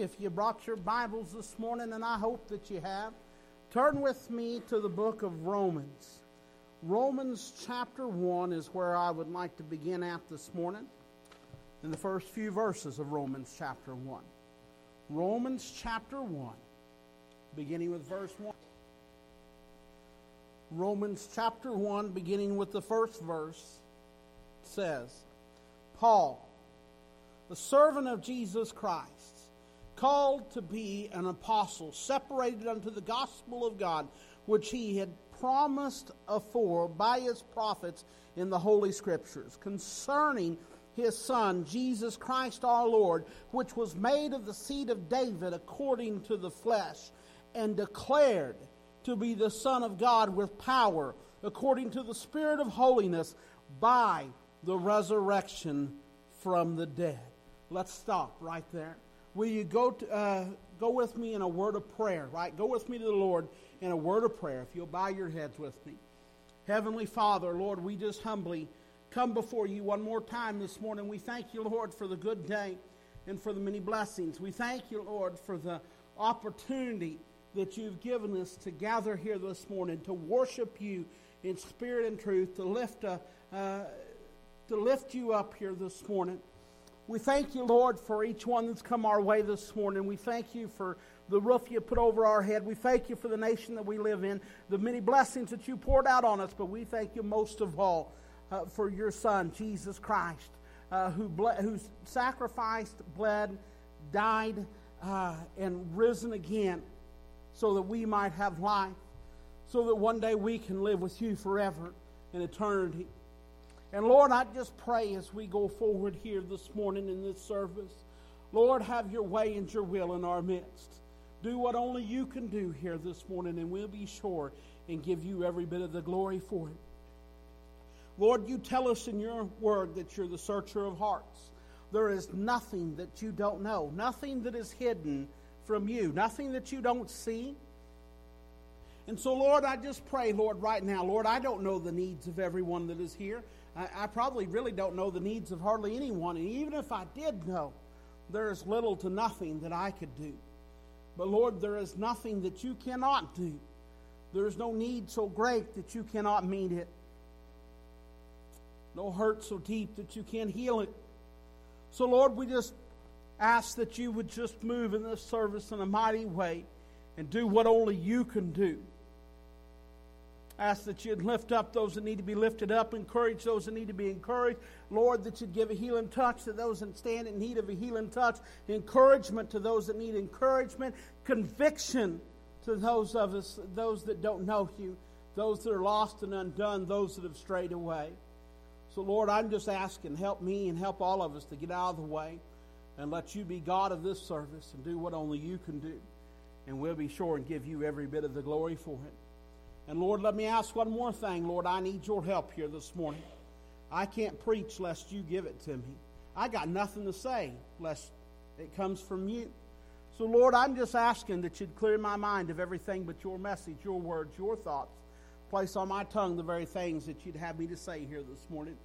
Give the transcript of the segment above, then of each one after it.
if you brought your Bibles this morning, and I hope that you have. Turn with me to the book of Romans. Romans chapter 1 is where I would like to begin at this morning, in the first few verses of Romans chapter 1. Romans chapter 1, beginning with verse 1. Romans chapter 1, beginning with the first verse, says, Paul, the servant of Jesus Christ, called to be an apostle, separated unto the gospel of God, which he had promised afore by his prophets in the Holy Scriptures, concerning his Son, Jesus Christ our Lord, which was made of the seed of David according to the flesh, and declared to be the Son of God with power, according to the Spirit of holiness, by the resurrection from the dead. Let's stop right there. Will you go to, uh, go with me in a word of prayer? Right, go with me to the Lord in a word of prayer. If you'll bow your heads with me, Heavenly Father, Lord, we just humbly come before you one more time this morning. We thank you, Lord, for the good day and for the many blessings. We thank you, Lord, for the opportunity that you've given us to gather here this morning to worship you in spirit and truth, to lift a, uh, to lift you up here this morning. We thank you, Lord, for each one that's come our way this morning. We thank you for the roof you put over our head. We thank you for the nation that we live in, the many blessings that you poured out on us, but we thank you most of all uh, for your Son, Jesus Christ, uh, who, ble- who sacrificed, bled, died, uh, and risen again so that we might have life, so that one day we can live with you forever in eternity. And Lord, I just pray as we go forward here this morning in this service, Lord, have your way and your will in our midst. Do what only you can do here this morning, and we'll be sure and give you every bit of the glory for it. Lord, you tell us in your word that you're the searcher of hearts. There is nothing that you don't know, nothing that is hidden from you, nothing that you don't see. And so, Lord, I just pray, Lord, right now, Lord, I don't know the needs of everyone that is here. I, I probably really don't know the needs of hardly anyone. And even if I did know, there is little to nothing that I could do. But Lord, there is nothing that you cannot do. There is no need so great that you cannot meet it. No hurt so deep that you can't heal it. So, Lord, we just ask that you would just move in this service in a mighty way and do what only you can do ask that you'd lift up those that need to be lifted up, encourage those that need to be encouraged. Lord, that you'd give a healing touch to those that stand in need of a healing touch, encouragement to those that need encouragement, conviction to those of us, those that don't know you, those that are lost and undone, those that have strayed away. So, Lord, I'm just asking, help me and help all of us to get out of the way and let you be God of this service and do what only you can do. And we'll be sure and give you every bit of the glory for it. And Lord, let me ask one more thing. Lord, I need your help here this morning. I can't preach lest you give it to me. I got nothing to say lest it comes from you. So, Lord, I'm just asking that you'd clear my mind of everything but your message, your words, your thoughts. Place on my tongue the very things that you'd have me to say here this morning.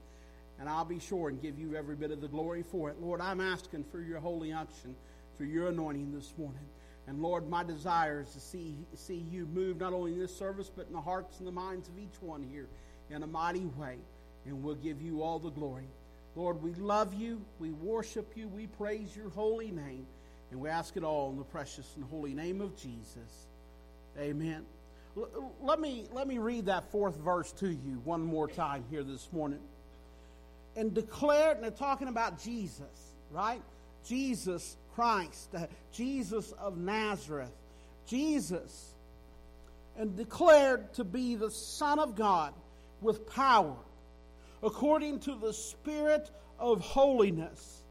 And I'll be sure and give you every bit of the glory for it. Lord, I'm asking for your holy unction, for your anointing this morning. And Lord, my desire is to see, see you move not only in this service, but in the hearts and the minds of each one here in a mighty way. And we'll give you all the glory. Lord, we love you, we worship you, we praise your holy name, and we ask it all in the precious and holy name of Jesus. Amen. L- let me, let me read that fourth verse to you one more time here this morning. And declare, and they're talking about Jesus, right? Jesus Christ, uh, Jesus of Nazareth, Jesus, and declared to be the Son of God with power, according to the Spirit of holiness,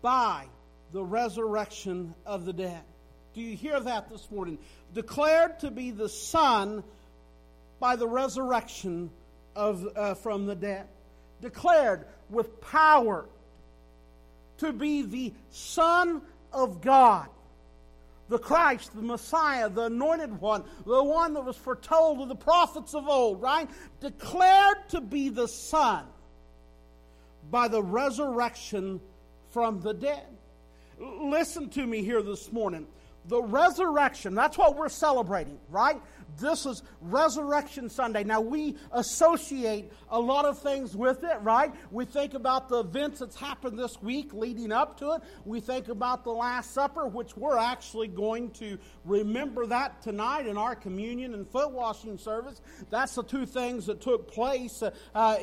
by the resurrection of the dead. Do you hear that this morning? Declared to be the Son by the resurrection of, uh, from the dead. Declared with power to be the Son of God. The Christ, the Messiah, the anointed one, the one that was foretold of the prophets of old, right? Declared to be the Son by the resurrection from the dead. listen to me here this morning. The resurrection, that's what we're celebrating, right? This is Resurrection Sunday. Now, we associate a lot of things with it, right? We think about the events that's happened this week leading up to it. We think about the Last Supper, which we're actually going to remember that tonight in our communion and foot washing service. That's the two things that took place uh, uh,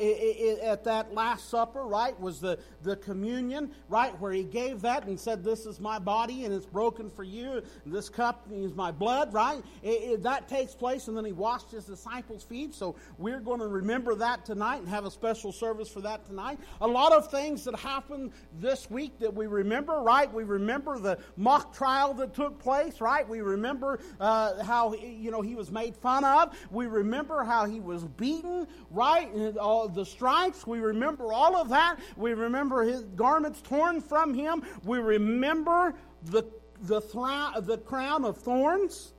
at that Last Supper, right? Was the, the communion, right? Where he gave that and said, This is my body and it's broken for you. This cup is my blood, right? It, it, that takes place, and then he washed his disciples' feet. So we're going to remember that tonight and have a special service for that tonight. A lot of things that happened this week that we remember, right? We remember the mock trial that took place, right? We remember uh, how you know he was made fun of. We remember how he was beaten, right? And all the stripes. We remember all of that. We remember his garments torn from him. We remember the the, the crown of thorns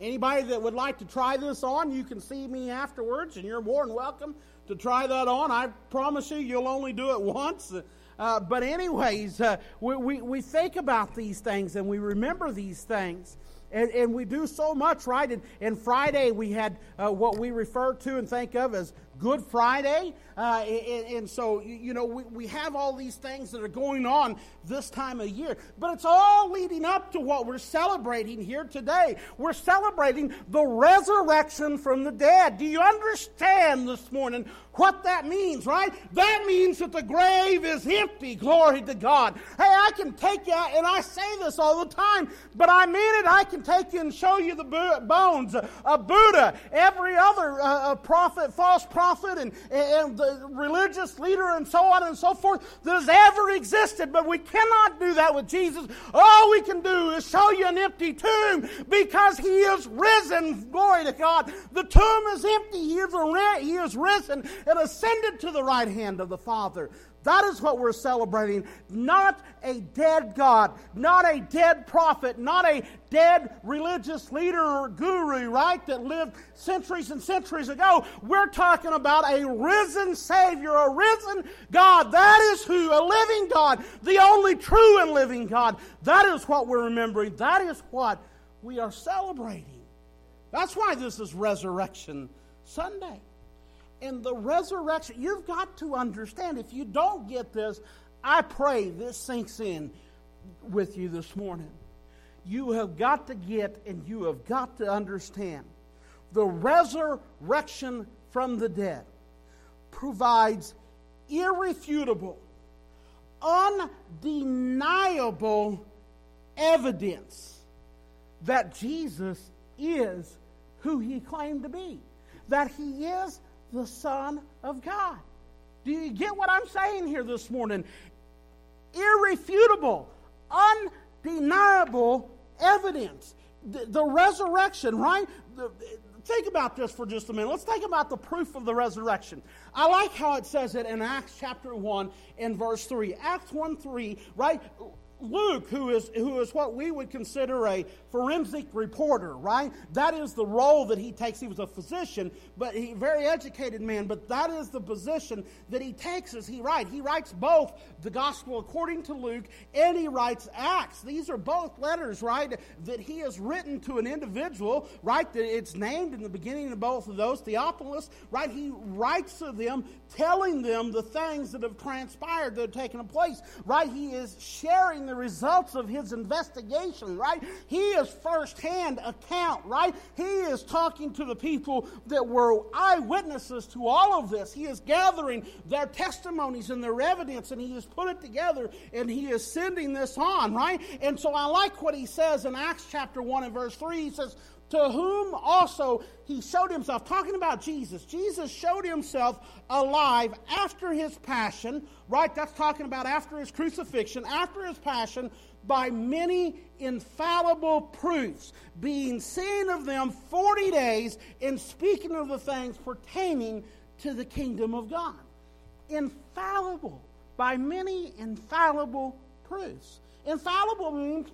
Anybody that would like to try this on, you can see me afterwards, and you're more than welcome to try that on. I promise you, you'll only do it once. Uh, but, anyways, uh, we, we, we think about these things and we remember these things. And, and we do so much, right? And, and Friday we had uh, what we refer to and think of as Good Friday. Uh, and, and, so, you know, we, we have all these things that are going on this time of year. But it's all leading up to what we're celebrating here today. We're celebrating the resurrection from the dead. Do you understand this morning what that means, right? That means that the grave is empty. Glory to God. Hey, I can take you, and I say this all the time, but I mean it. I can take you and show you the bones of Buddha, every other uh, prophet, false prophet and, and the religious leader and so on and so forth that has ever existed. But we cannot do that with Jesus. All we can do is show you an empty tomb because he is risen. Glory to God. The tomb is empty. He is, he is risen and ascended to the right hand of the Father. That is what we're celebrating. Not a dead God, not a dead prophet, not a dead religious leader or guru, right, that lived centuries and centuries ago. We're talking about a risen Savior, a risen God. That is who, a living God, the only true and living God. That is what we're remembering. That is what we are celebrating. That's why this is Resurrection Sunday in the resurrection. You've got to understand. If you don't get this, I pray this sinks in with you this morning. You have got to get and you have got to understand the resurrection from the dead provides irrefutable, undeniable evidence that Jesus is who he claimed to be, that he is the Son of God. Do you get what I'm saying here this morning? Irrefutable, undeniable evidence. The, the resurrection, right? The, think about this for just a minute. Let's think about the proof of the resurrection. I like how it says it in Acts chapter 1 and verse 3. Acts 1 3, right? Luke, who is, who is what we would consider a forensic reporter, right? That is the role that he takes. He was a physician, but he very educated man, but that is the position that he takes as he writes. He writes both the gospel according to Luke and he writes Acts. These are both letters, right, that he has written to an individual, right? That it's named in the beginning of both of those, Theophilus, right? He writes to them, telling them the things that have transpired, that have taken place, right? He is sharing the results of his investigation, right? He is firsthand account, right? He is talking to the people that were eyewitnesses to all of this. He is gathering their testimonies and their evidence and he has put it together and he is sending this on, right? And so I like what he says in Acts chapter 1 and verse 3. He says, to whom also he showed himself, talking about Jesus. Jesus showed himself alive after his passion, right? That's talking about after his crucifixion, after his passion, by many infallible proofs, being seen of them 40 days and speaking of the things pertaining to the kingdom of God. Infallible, by many infallible proofs. Infallible means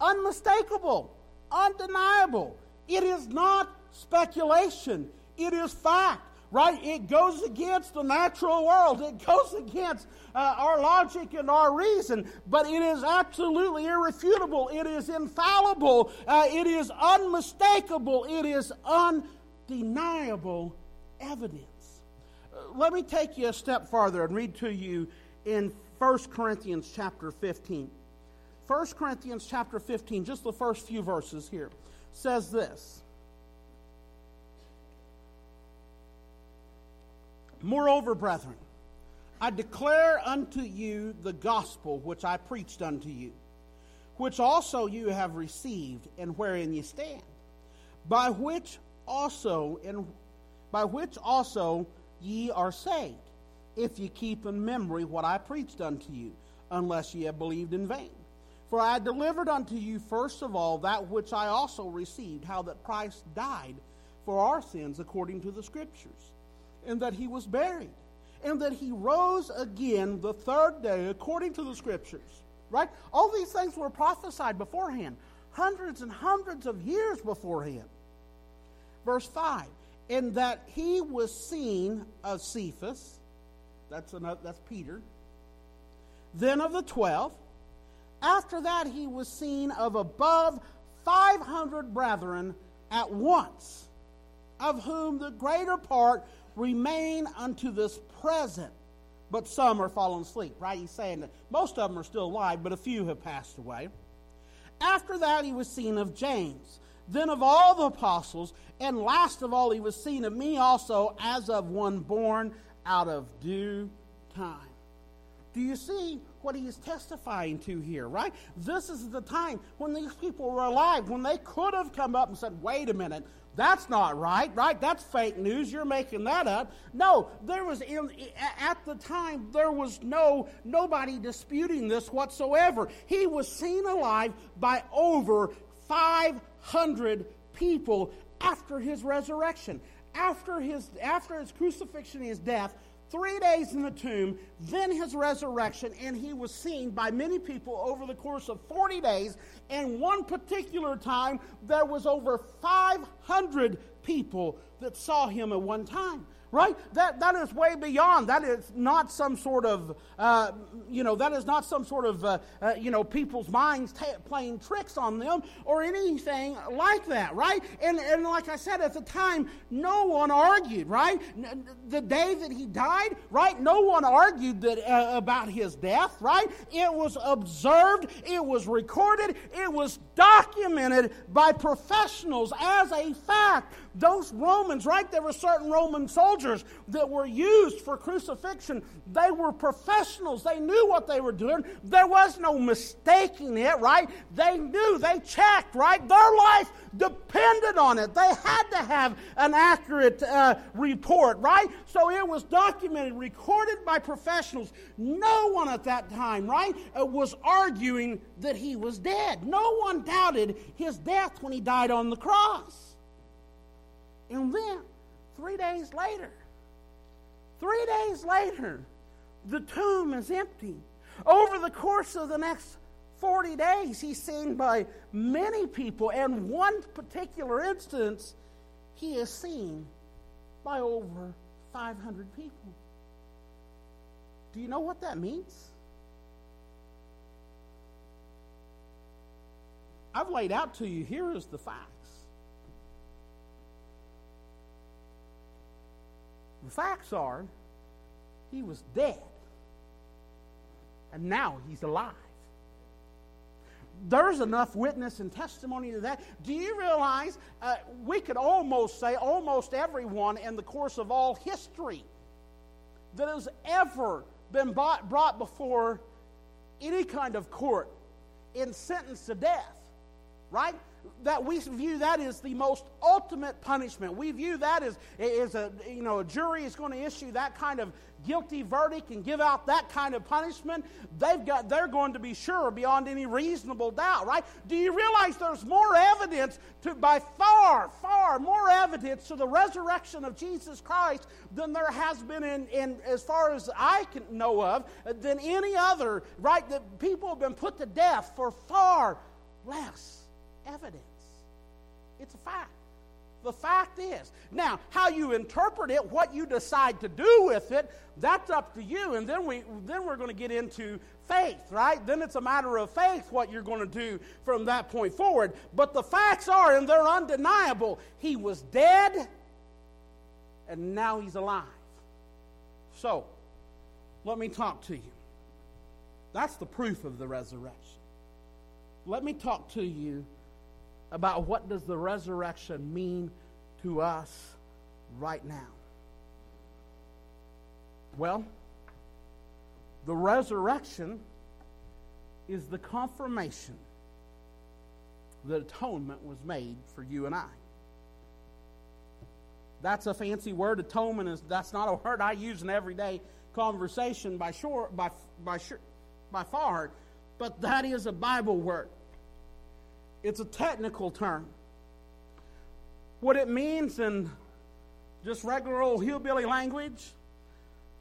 unmistakable, undeniable it is not speculation, it is fact. right? It goes against the natural world, it goes against uh, our logic and our reason, but it is absolutely irrefutable, it is infallible, uh, it is unmistakable, it is undeniable evidence. Uh, let me take you a step farther and read to you in 1 Corinthians chapter 15. 1 Corinthians chapter 15, just the first few verses here, says this. Moreover, brethren, I declare unto you the gospel which I preached unto you, which also you have received, and wherein ye stand, by which also and by which also ye are saved, if ye keep in memory what I preached unto you, unless ye have believed in vain. For I delivered unto you first of all that which I also received, how that Christ died for our sins according to the Scriptures, and that he was buried, and that he rose again the third day according to the Scriptures. Right? All these things were prophesied beforehand, hundreds and hundreds of years beforehand. Verse 5 And that he was seen of Cephas, that's, another, that's Peter, then of the twelve. After that, he was seen of above 500 brethren at once, of whom the greater part remain unto this present, but some are fallen asleep. Right? He's saying that most of them are still alive, but a few have passed away. After that, he was seen of James, then of all the apostles, and last of all, he was seen of me also, as of one born out of due time. Do you see what he is testifying to here, right? This is the time when these people were alive, when they could have come up and said, wait a minute, that's not right, right? That's fake news. You're making that up. No, there was in, at the time there was no nobody disputing this whatsoever. He was seen alive by over 500 people after his resurrection. After his after his crucifixion and his death, three days in the tomb, then his resurrection, and he was seen by many people over the course of 40 days. And one particular time, there was over 500 people that saw him at one time right? That, that is way beyond. That is not some sort of, uh, you know, that is not some sort of, uh, uh, you know, people's minds t- playing tricks on them or anything like that, right? And, and like I said, at the time, no one argued, right? The day that he died, right? No one argued that, uh, about his death, right? It was observed, it was recorded, it was documented by professionals as a fact. Those Romans, right? There were certain Roman soldiers that were used for crucifixion. They were professionals. They knew what they were doing. There was no mistaking it, right? They knew, they checked, right? Their life depended on it. They had to have an accurate uh, report, right? So it was documented, recorded by professionals. No one at that time, right, uh, was arguing that he was dead. No one doubted his death when he died on the cross. And then, three days later, three days later, the tomb is empty. Over the course of the next 40 days, he's seen by many people. And one particular instance, he is seen by over 500 people. Do you know what that means? I've laid out to you here is the facts. The facts are he was dead, and now he's alive. There's enough witness and testimony to that. Do you realize uh, we could almost say almost everyone in the course of all history that has ever been bought, brought before any kind of court and sentenced to death, right? That we view that as the most ultimate punishment. We view that as, as a you know a jury is going to issue that kind of guilty verdict and give out that kind of punishment. They've got they're going to be sure beyond any reasonable doubt, right? Do you realize there's more evidence to by far, far more evidence to the resurrection of Jesus Christ than there has been in, in as far as I can know of than any other, right? That people have been put to death for far less evidence. It's a fact. the fact is. Now, how you interpret it, what you decide to do with it, that's up to you. And then we then we're going to get into faith, right? Then it's a matter of faith what you're going to do from that point forward. But the facts are, and they're undeniable, he was dead and now he's alive. So, let me talk to you. That's the proof of the resurrection. Let me talk to you about what does the resurrection mean to us right now. Well, the resurrection is the confirmation that atonement was made for you and I. That's a fancy word. Atonement is that's not a word I use in everyday conversation by short by by by far, but that is a Bible word. It's a technical term. What it means in just regular old hillbilly language,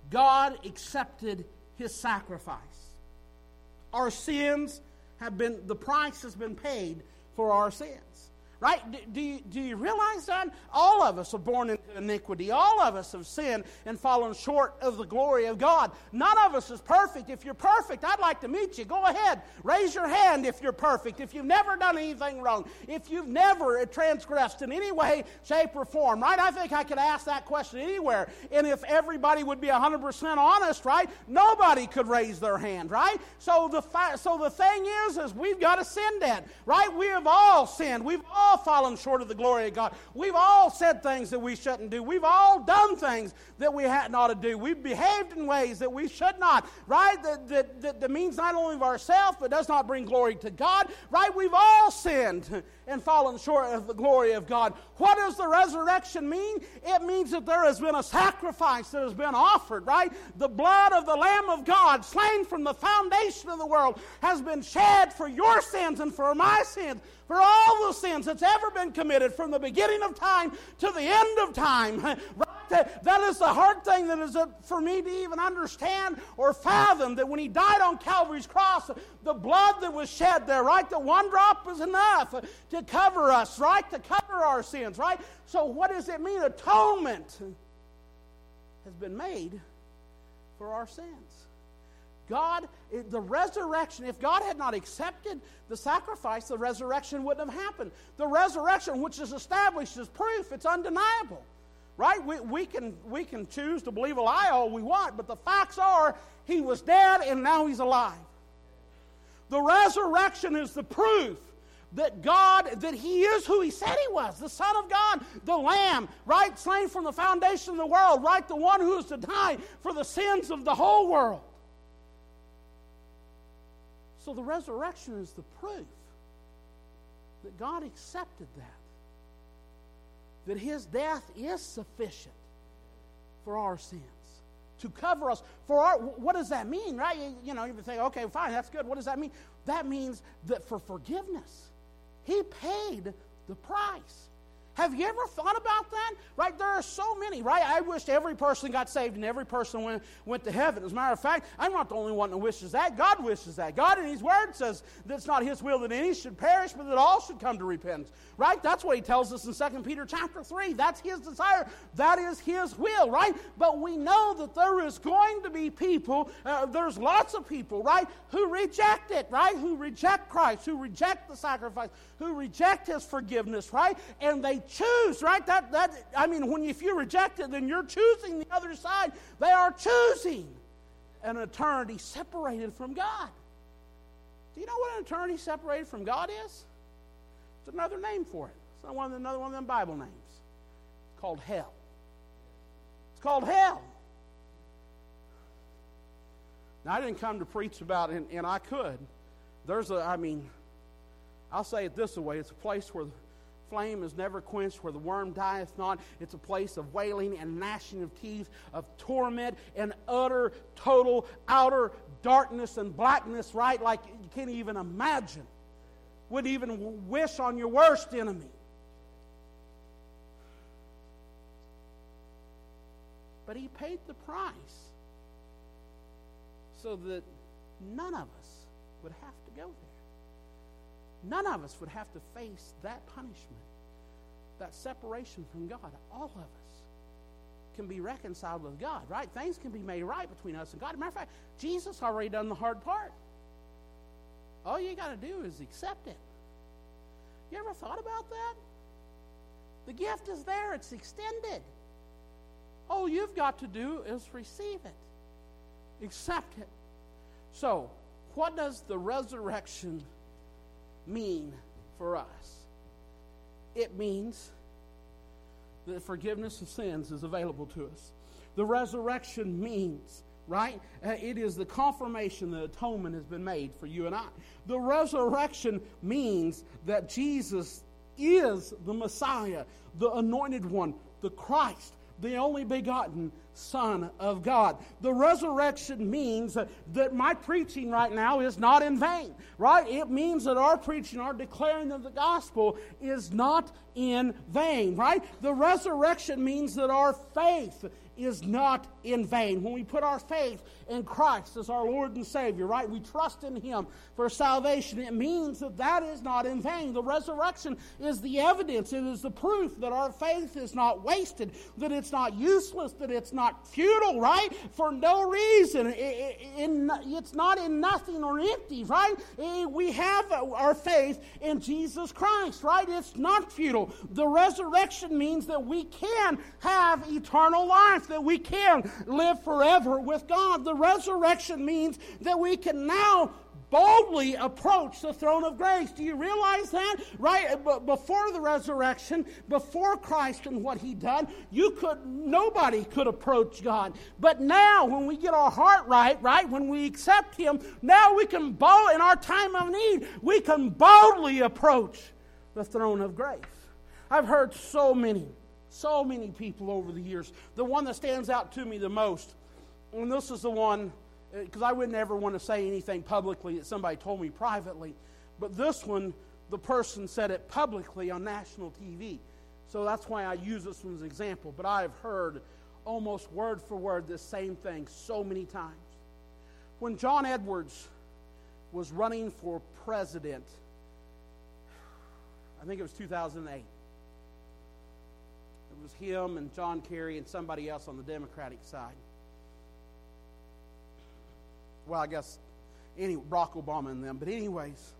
God accepted his sacrifice. Our sins have been, the price has been paid for our sins. Right? Do, do, you, do you realize that? All of us are born into iniquity. All of us have sinned and fallen short of the glory of God. None of us is perfect. If you're perfect, I'd like to meet you. Go ahead. Raise your hand if you're perfect. If you've never done anything wrong. If you've never transgressed in any way, shape, or form. Right? I think I could ask that question anywhere. And if everybody would be 100% honest, right? Nobody could raise their hand, right? So the, fi- so the thing is, is we've got a sin debt, right? We have all sinned. We've all all fallen short of the glory of God. We've all said things that we shouldn't do. We've all done things that we hadn't ought to do. We've behaved in ways that we should not, right? That, that, that, that means not only of ourselves, but does not bring glory to God, right? We've all sinned and fallen short of the glory of God. What does the resurrection mean? It means that there has been a sacrifice that has been offered, right? The blood of the Lamb of God, slain from the foundation of the world, has been shed for your sins and for my sins, for all the sins that's ever been committed from the beginning of time to the end of time. Right? That, is the hard thing that is for me to even understand or fathom that when he died on Calvary's cross, the blood that was shed there, right? That one drop was enough to cover us, right? To cover our sins, right? So, what does it mean? Atonement has been made for our sins. God, the resurrection, if God had not accepted the sacrifice, the resurrection wouldn't have happened. The resurrection, which is established as proof, it's undeniable. Right? We, we, can, we can choose to believe a lie all we want, but the facts are he was dead and now he's alive. The resurrection is the proof that God, that He is who He said He was, the Son of God, the Lamb, right? Slain from the foundation of the world, right? The one who is to die for the sins of the whole world. So the resurrection is the proof that God accepted that that his death is sufficient for our sins to cover us. For our what does that mean right? You, you know you think okay fine that's good. What does that mean? That means that for forgiveness he paid the price have you ever thought about that? Right? There are so many, right? I wish every person got saved and every person went, went to heaven. As a matter of fact, I'm not the only one that wishes that. God wishes that. God in His Word says that it's not His will that any should perish, but that all should come to repentance. Right? That's what He tells us in 2 Peter chapter 3. That's His desire. That is His will, right? But we know that there is going to be people, uh, there's lots of people, right, who reject it, right? Who reject Christ, who reject the sacrifice, who reject His forgiveness, right? And they choose, right? That, that, I mean, when if you reject it, then you're choosing the other side. They are choosing an eternity separated from God. Do you know what an eternity separated from God is? It's another name for it. It's not one of, another one of them Bible names. It's called hell. It's called hell. Now, I didn't come to preach about it, and, and I could. There's a, I mean, I'll say it this way it's a place where flame is never quenched, where the worm dieth not. It's a place of wailing and gnashing of teeth, of torment and utter, total, outer darkness and blackness, right? Like you can't even imagine. Wouldn't even wish on your worst enemy. But he paid the price so that none of us would have to go there. None of us would have to face that punishment. that separation from God. All of us can be reconciled with God, right? Things can be made right between us and God. matter of fact, Jesus already done the hard part. All you got to do is accept it. You ever thought about that? The gift is there, it's extended. All you've got to do is receive it, accept it. So, what does the resurrection mean for us? It means that forgiveness of sins is available to us. The resurrection means, right? Uh, it is the confirmation that atonement has been made for you and I. The resurrection means that Jesus is the Messiah, the anointed one, the Christ, the only begotten Son of God. The resurrection means that my preaching right now is not in vain, right? It means that our preaching, our declaring of the gospel is not in vain, right? The resurrection means that our faith is not in vain. When we put our faith in Christ as our Lord and Savior, right? We trust in Him for salvation. It means that that is not in vain. The resurrection is the evidence, it is the proof that our faith is not wasted, that it's not useless, that it's not futile, right? For no reason. It's not in nothing or empty, right? We have our faith in Jesus Christ, right? It's not futile. The resurrection means that we can have eternal life, that we can live forever with God. The resurrection means that we can now boldly approach the throne of grace. Do you realize that? Right uh, before the resurrection, before Christ and what he done, you could nobody could approach God. But now when we get our heart right, right, when we accept him, now we can bold in our time of need, we can boldly approach the throne of grace. I've heard so many so many people over the years. The one that stands out to me the most, and this is the one, because uh, I would never want to say anything publicly that somebody told me privately, but this one, the person said it publicly on national TV. So that's why I use this one as an example. But I've heard almost word for word this same thing so many times. When John Edwards was running for president, I think it was 2008 was him and John Kerry and somebody else on the Democratic side. Well, I guess any Barack Obama and them. But anyways,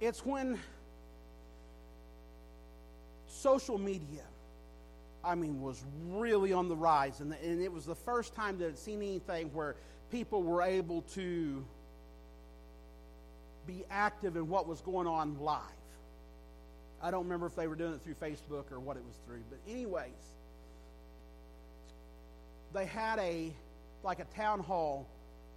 it's when social media, I mean, was really on the rise, and, and it was the first time that I'd seen anything where people were able to be active in what was going on live. I don't remember if they were doing it through Facebook or what it was through. But, anyways, they had a like a town hall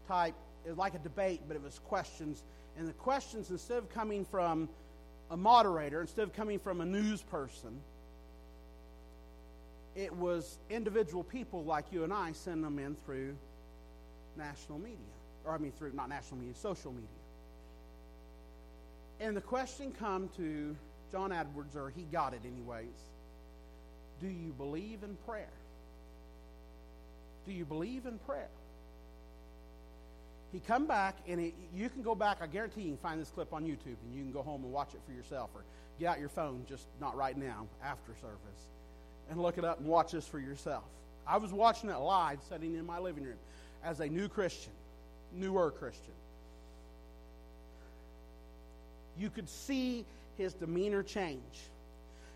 type, it was like a debate, but it was questions. And the questions, instead of coming from a moderator, instead of coming from a news person, it was individual people like you and I send them in through national media. Or, I mean, through not national media, social media. And the question come to John Edwards, or he got it anyways. Do you believe in prayer? Do you believe in prayer? He come back, and it, you can go back. I guarantee you can find this clip on YouTube, and you can go home and watch it for yourself, or get out your phone, just not right now, after service, and look it up and watch this for yourself. I was watching it live, sitting in my living room, as a new Christian, newer Christian. You could see his demeanor change.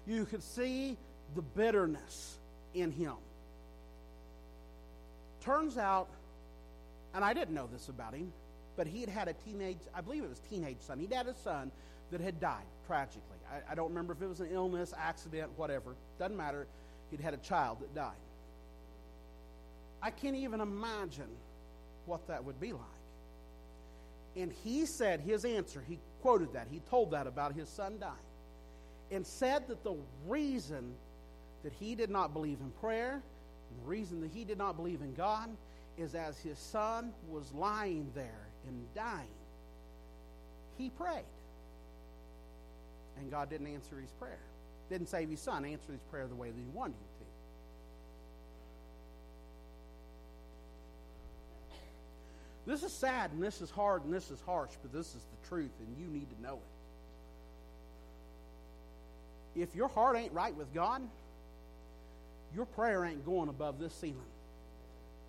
You could see the bitterness in him. Turns out, and I didn't know this about him, but he had had a teenage, I believe it was teenage son. He'd had a son that had died tragically. I, I don't remember if it was an illness, accident, whatever. Doesn't matter. He'd had a child that died. I can't even imagine what that would be like. And he said his answer, he quoted that. He told that about his son dying. And said that the reason that he did not believe in prayer, the reason that he did not believe in God, is as his son was lying there and dying, he prayed. And God didn't answer his prayer. Didn't save his son, answered his prayer the way that he wanted him This is sad and this is hard and this is harsh, but this is the truth and you need to know it. if your heart ain't right with God, your prayer ain't going above this ceiling.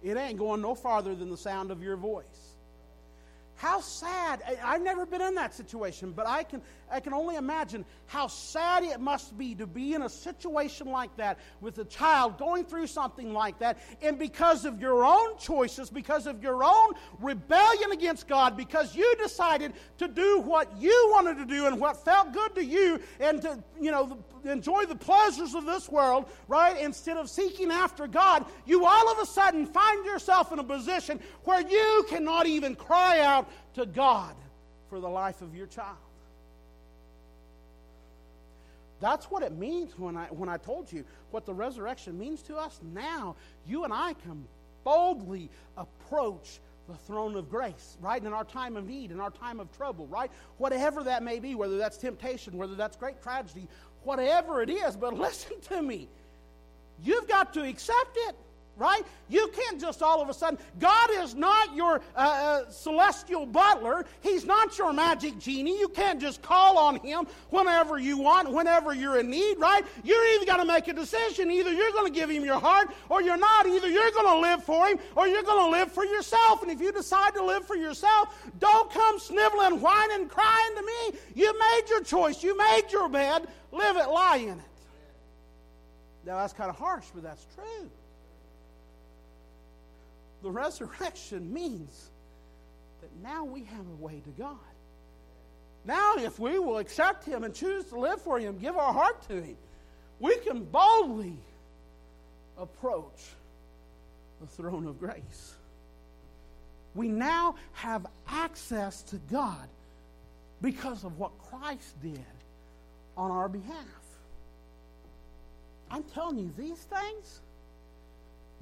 It ain't going no farther than the sound of your voice. How sad. I, have never been in that situation, but I can, I can only imagine how sad it must be to be in a situation like that with a child going through something like that. And because of your own choices, because of your own rebellion against God, because you decided to do what you wanted to do and what felt good to you and to, you know, enjoy the pleasures of this world, right? Instead of seeking after God, you all of a sudden find yourself in a position where you cannot even cry out to God for the life of your child. That's what it means when I, when I told you what the resurrection means to us. Now, you and I can boldly approach the throne of grace, right? In our time of need, in our time of trouble, right? Whatever that may be, whether that's temptation, whether that's great tragedy, whatever it is. But listen to me. You've got to accept it right? You can't just all of a sudden. God is not your uh, uh, celestial butler. He's not your magic genie. You can't just call on Him whenever you want, whenever you're in need, right? You're either got to make a decision. Either you're going to give Him your heart or you're not. Either you're going to live for Him or you're going to live for yourself. And if you decide to live for yourself, don't come sniveling, whining, crying to me. You made your choice. You made your bed. Live it, lie in it. Now, that's kind of harsh, but that's true the resurrection means that now we have a way to God. Now, if we will accept Him and choose to live for Him, give our heart to Him, we can boldly approach the throne of grace. We now have access to God because of what Christ did on our behalf. I'm telling you, these things,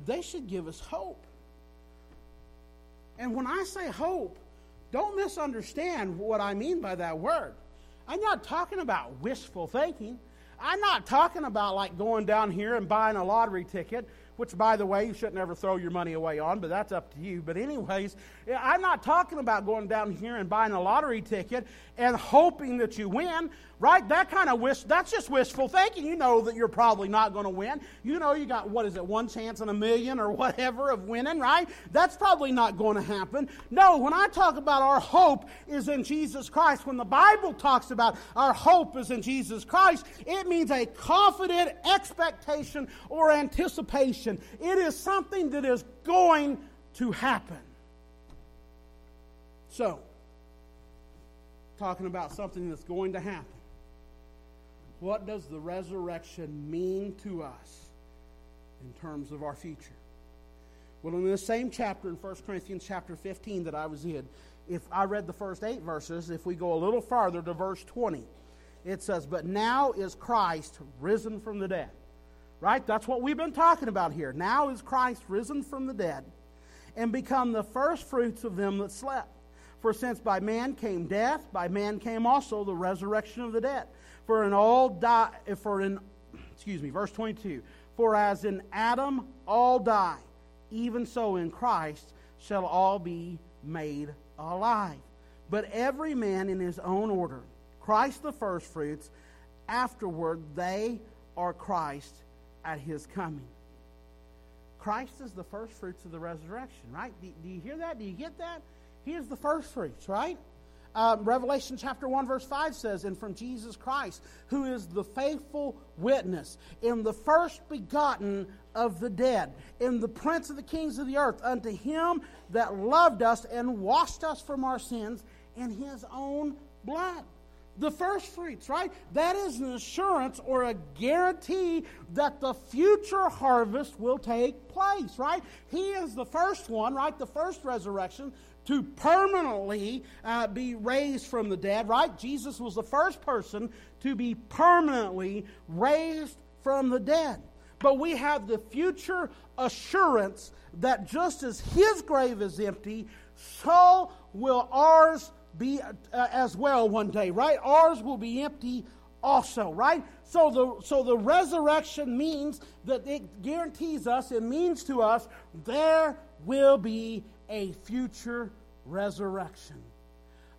they should give us hope. And when I say hope, don't misunderstand what I mean by that word. I'm not talking about wishful thinking. I'm not talking about like going down here and buying a lottery ticket which, by the way, you shouldn't ever throw your money away on, but that's up to you. But, anyways, I'm not talking about going down here and buying a lottery ticket and hoping that you win, right? That kind of wish, that's just wishful thinking. You know that you're probably not going to win. You know you got, what is it, one chance in a million or whatever of winning, right? That's probably not going to happen. No, when I talk about our hope is in Jesus Christ, when the Bible talks about our hope is in Jesus Christ, it means a confident expectation or anticipation it is something that is going to happen. So, talking about something that's going to happen. What does the resurrection mean to us in terms of our future? Well, in the same chapter in 1 Corinthians chapter 15 that I was in, if I read the first eight verses, if we go a little farther to verse 20, it says, But now is Christ risen from the dead Right? That's what we've been talking about here. Now is Christ risen from the dead and become the first fruits of them that slept. For since by man came death, by man came also the resurrection of the dead. For in all die for in excuse me, verse 22. For as in Adam all die, even so in Christ shall all be made alive. But every man in his own order. Christ the firstfruits, afterward they are Christ at his coming. Christ is the first fruits of the resurrection, right? Do, do you hear that? Do you get that? He is the first fruits, right? Um, Revelation chapter 1, verse 5 says, And from Jesus Christ, who is the faithful witness, in the first begotten of the dead, in the prince of the kings of the earth, unto him that loved us and washed us from our sins in his own blood the first fruits, right? That is an assurance or a guarantee that the future harvest will take place, right? He is the first one, right? The first resurrection to permanently uh, be raised from the dead, right? Jesus was the first person to be permanently raised from the dead. But we have the future assurance that just as his grave is empty, so will ours be uh, as well one day, right? Ours will be empty also, right? So the so the resurrection means that it guarantees us, it means to us there will be a future resurrection.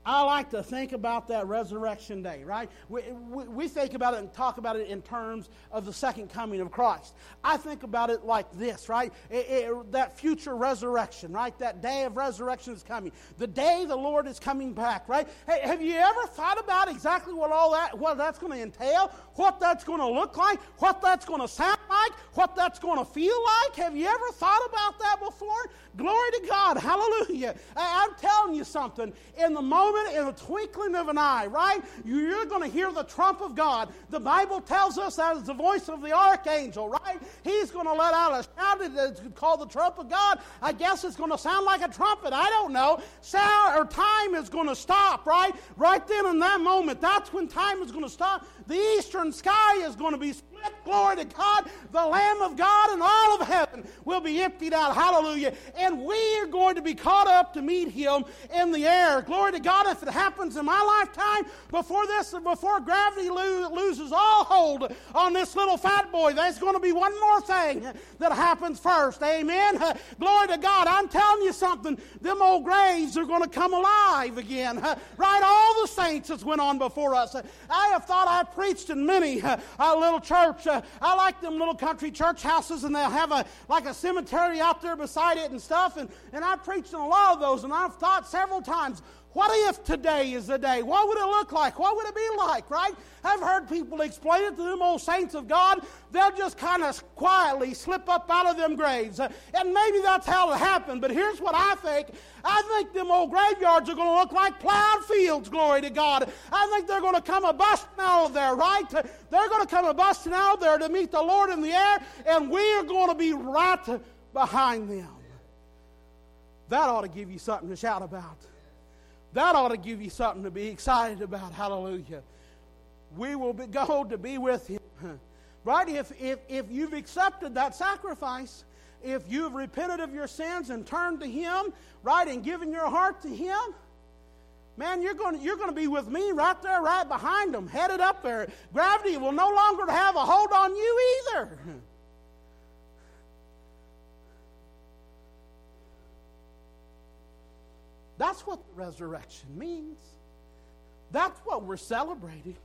I like to think about that resurrection day, right? We, we, we, think about it and talk about it in terms of the second coming of Christ. I think about it like this, right? It, it, that future resurrection, right? That day of resurrection is coming. The day the Lord is coming back, right? Hey, have you ever thought about exactly what all that, what that's going to entail? What that's going to look like? What that's going to sound like? What that's going to feel like? Have you ever thought about that before? Glory to God. Hallelujah. I, I'm telling you something. In the moment moment, in the twinkling of an eye, right? You're going to hear the trump of God. The Bible tells us that is the voice of the archangel, right? He's going to let out a shout that's called the trump of God. I guess it's going to sound like a trumpet. I don't know. Sound or time is going to stop, right? Right then in that moment, that's when time is going to stop. The eastern sky is going to be split. Glory to God. The Lamb of God and all of heaven will be emptied out. Hallelujah. And we are going to be caught up to meet Him in the air. Glory to God. If it happens in my lifetime, before this, before gravity lo- loses all hold on this little fat boy, there's going to be one more thing that happens first. Amen. Glory to God. I'm telling you something. Them old graves are going to come alive again. Right? All the saints that went on before us. I have thought I preached in many uh, a little church. Uh, I like them little country church houses, and they'll have a like a cemetery out there beside it and stuff. And, and I preached in a lot of those, and I've thought several times, what if today is the day? What would it look like? What would it be like, right? I've heard people explain it to them old saints of God. They'll just kind of quietly slip up out of them graves. Uh, and maybe that's how it happened, but here's what I think. I think them old graveyards are going to look like plowed fields, glory to God. I think they're going to come a busting out of there, right? They're going to come a busting out of there to meet the Lord in the air, and we are going to be right behind them. That ought to give you something to shout about. That ought to give you something to be excited about. Hallelujah. We will be, go to be with Him. Right? If, if, if you've accepted that sacrifice, if you've repented of your sins and turned to Him, right, and given your heart to Him, man, you're going, you're going to be with me right there, right behind them, headed up there. Gravity will no longer have a hold on you either. That's what resurrection means. That's what we're celebrating.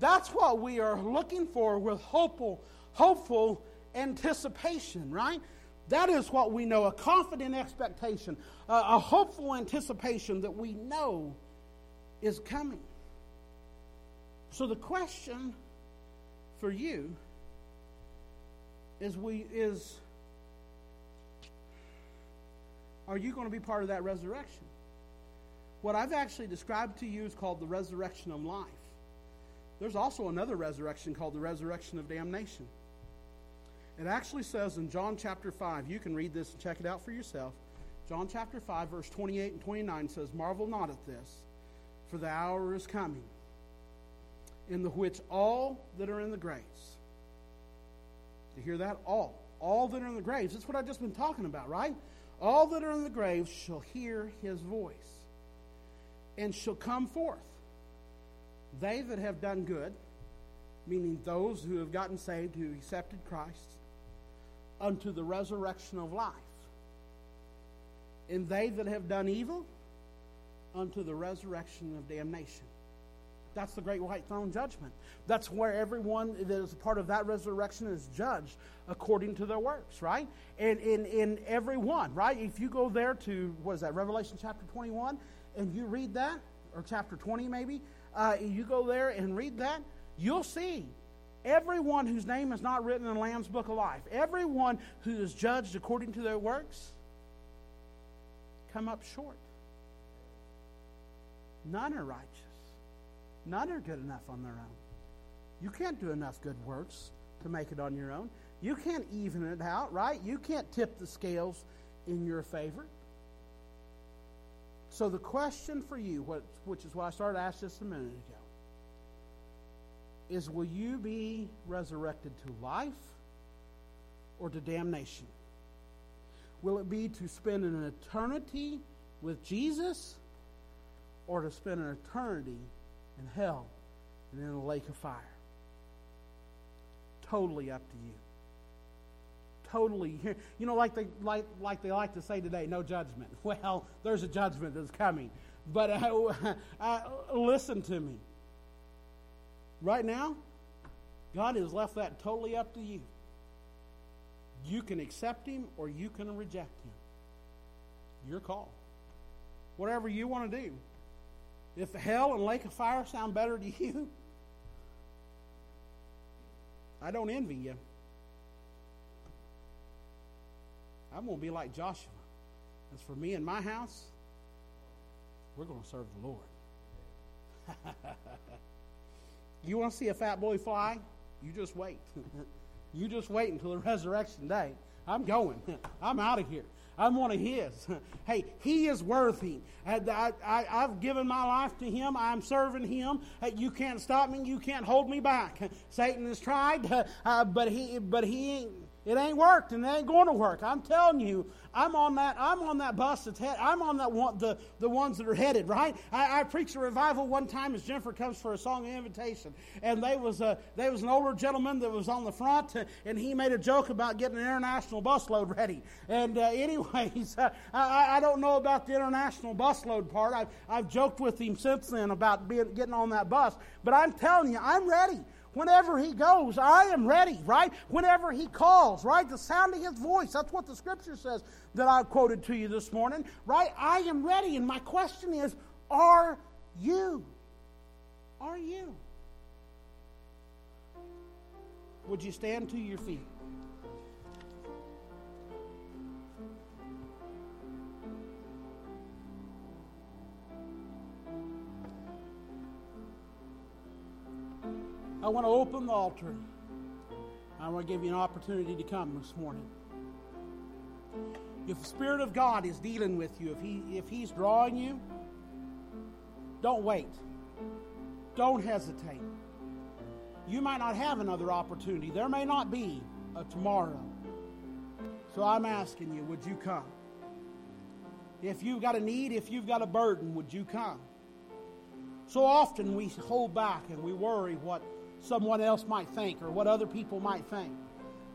That's what we are looking for with hopeful, hopeful anticipation, right? That is what we know a confident expectation, a, a hopeful anticipation that we know is coming. So the question for you is we is are you going to be part of that resurrection? What I've actually described to you is called the resurrection of life. There's also another resurrection called the resurrection of damnation. It actually says in John chapter 5, you can read this and check it out for yourself. John chapter 5, verse 28 and 29 says, Marvel not at this, for the hour is coming, in the which all that are in the graves, you hear that? All. All that are in the graves. That's what I've just been talking about, right? All that are in the graves shall hear his voice and shall come forth. They that have done good, meaning those who have gotten saved, who accepted Christ, unto the resurrection of life. And they that have done evil, unto the resurrection of damnation. That's the great white throne judgment. That's where everyone that is a part of that resurrection is judged according to their works, right? And in, in every one, right? If you go there to, what is that, Revelation chapter 21, and you read that, or chapter 20 maybe, uh, you go there and read that, you'll see everyone whose name is not written in the Lamb's book of life, everyone who is judged according to their works, come up short. None are righteous. None are good enough on their own. You can't do enough good works to make it on your own. You can't even it out, right? You can't tip the scales in your favor. So the question for you, which is why I started to ask just a minute ago, is will you be resurrected to life or to damnation? Will it be to spend an eternity with Jesus or to spend an eternity in hell and in a lake of fire. Totally up to you. Totally, you know, like they like like they like to say today, no judgment. Well, there's a judgment that's coming. But uh, uh, listen to me. Right now, God has left that totally up to you. You can accept Him or you can reject Him. Your call. Whatever you want to do. If hell and lake of fire sound better to you, I don't envy you. I'm going to be like Joshua. As for me and my house, we're going to serve the Lord. you want to see a fat boy fly? You just wait. you just wait until the resurrection day. I'm going. I'm out of here. I'm one of His. hey, He is worthy. I, have given my life to Him. I'm serving Him. You can't stop me. You can't hold me back. Satan has tried, uh, but he, but he ain't it ain't worked and it ain't going to work. I'm telling you, I'm on that. I'm on that bus that's head. I'm on that one, the the ones that are headed right. I, I preached a revival one time as Jennifer comes for a song of invitation, and they was a they was an older gentleman that was on the front, and he made a joke about getting an international busload ready. And uh, anyways, uh, I, I don't know about the international busload part. I've I've joked with him since then about being getting on that bus, but I'm telling you, I'm ready. Whenever he goes, I am ready, right? Whenever he calls, right? The sound of his voice. That's what the scripture says that I quoted to you this morning, right? I am ready. And my question is, are you? Are you? Would you stand to your feet? I want to open the altar. I want to give you an opportunity to come this morning. If the Spirit of God is dealing with you, if, he, if He's drawing you, don't wait. Don't hesitate. You might not have another opportunity. There may not be a tomorrow. So I'm asking you, would you come? If you've got a need, if you've got a burden, would you come? So often we hold back and we worry what someone else might think or what other people might think.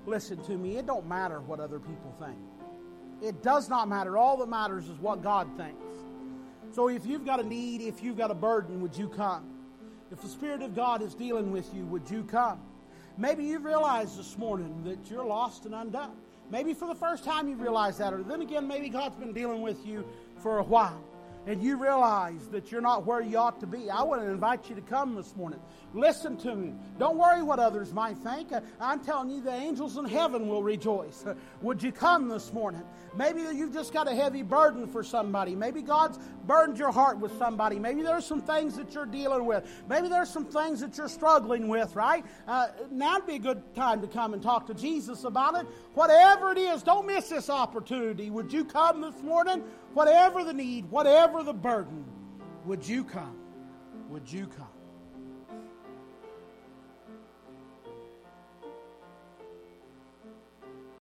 Listen to me, it don't matter what other people think. It does not matter. All that matters is what God thinks. So if you've got a need, if you've got a burden, would you come? If the Spirit of God is dealing with you, would you come? Maybe you realize this morning that you're lost and undone. Maybe for the first time you realize that, or then again, maybe God's been dealing with you for a while and you realize that you're not where you ought to be, I want to invite you to come this morning. Listen to me. Don't worry what others might think. I'm telling you, the angels in heaven will rejoice. Would you come this morning? Maybe you've just got a heavy burden for somebody. Maybe God's burdened your heart with somebody. Maybe there's some things that you're dealing with. Maybe there's some things that you're struggling with, right? Uh, now'd be a good time to come and talk to Jesus about it. Whatever it is, don't miss this opportunity. Would you come this morning? Whatever the need, whatever the burden, would you come? Would you come?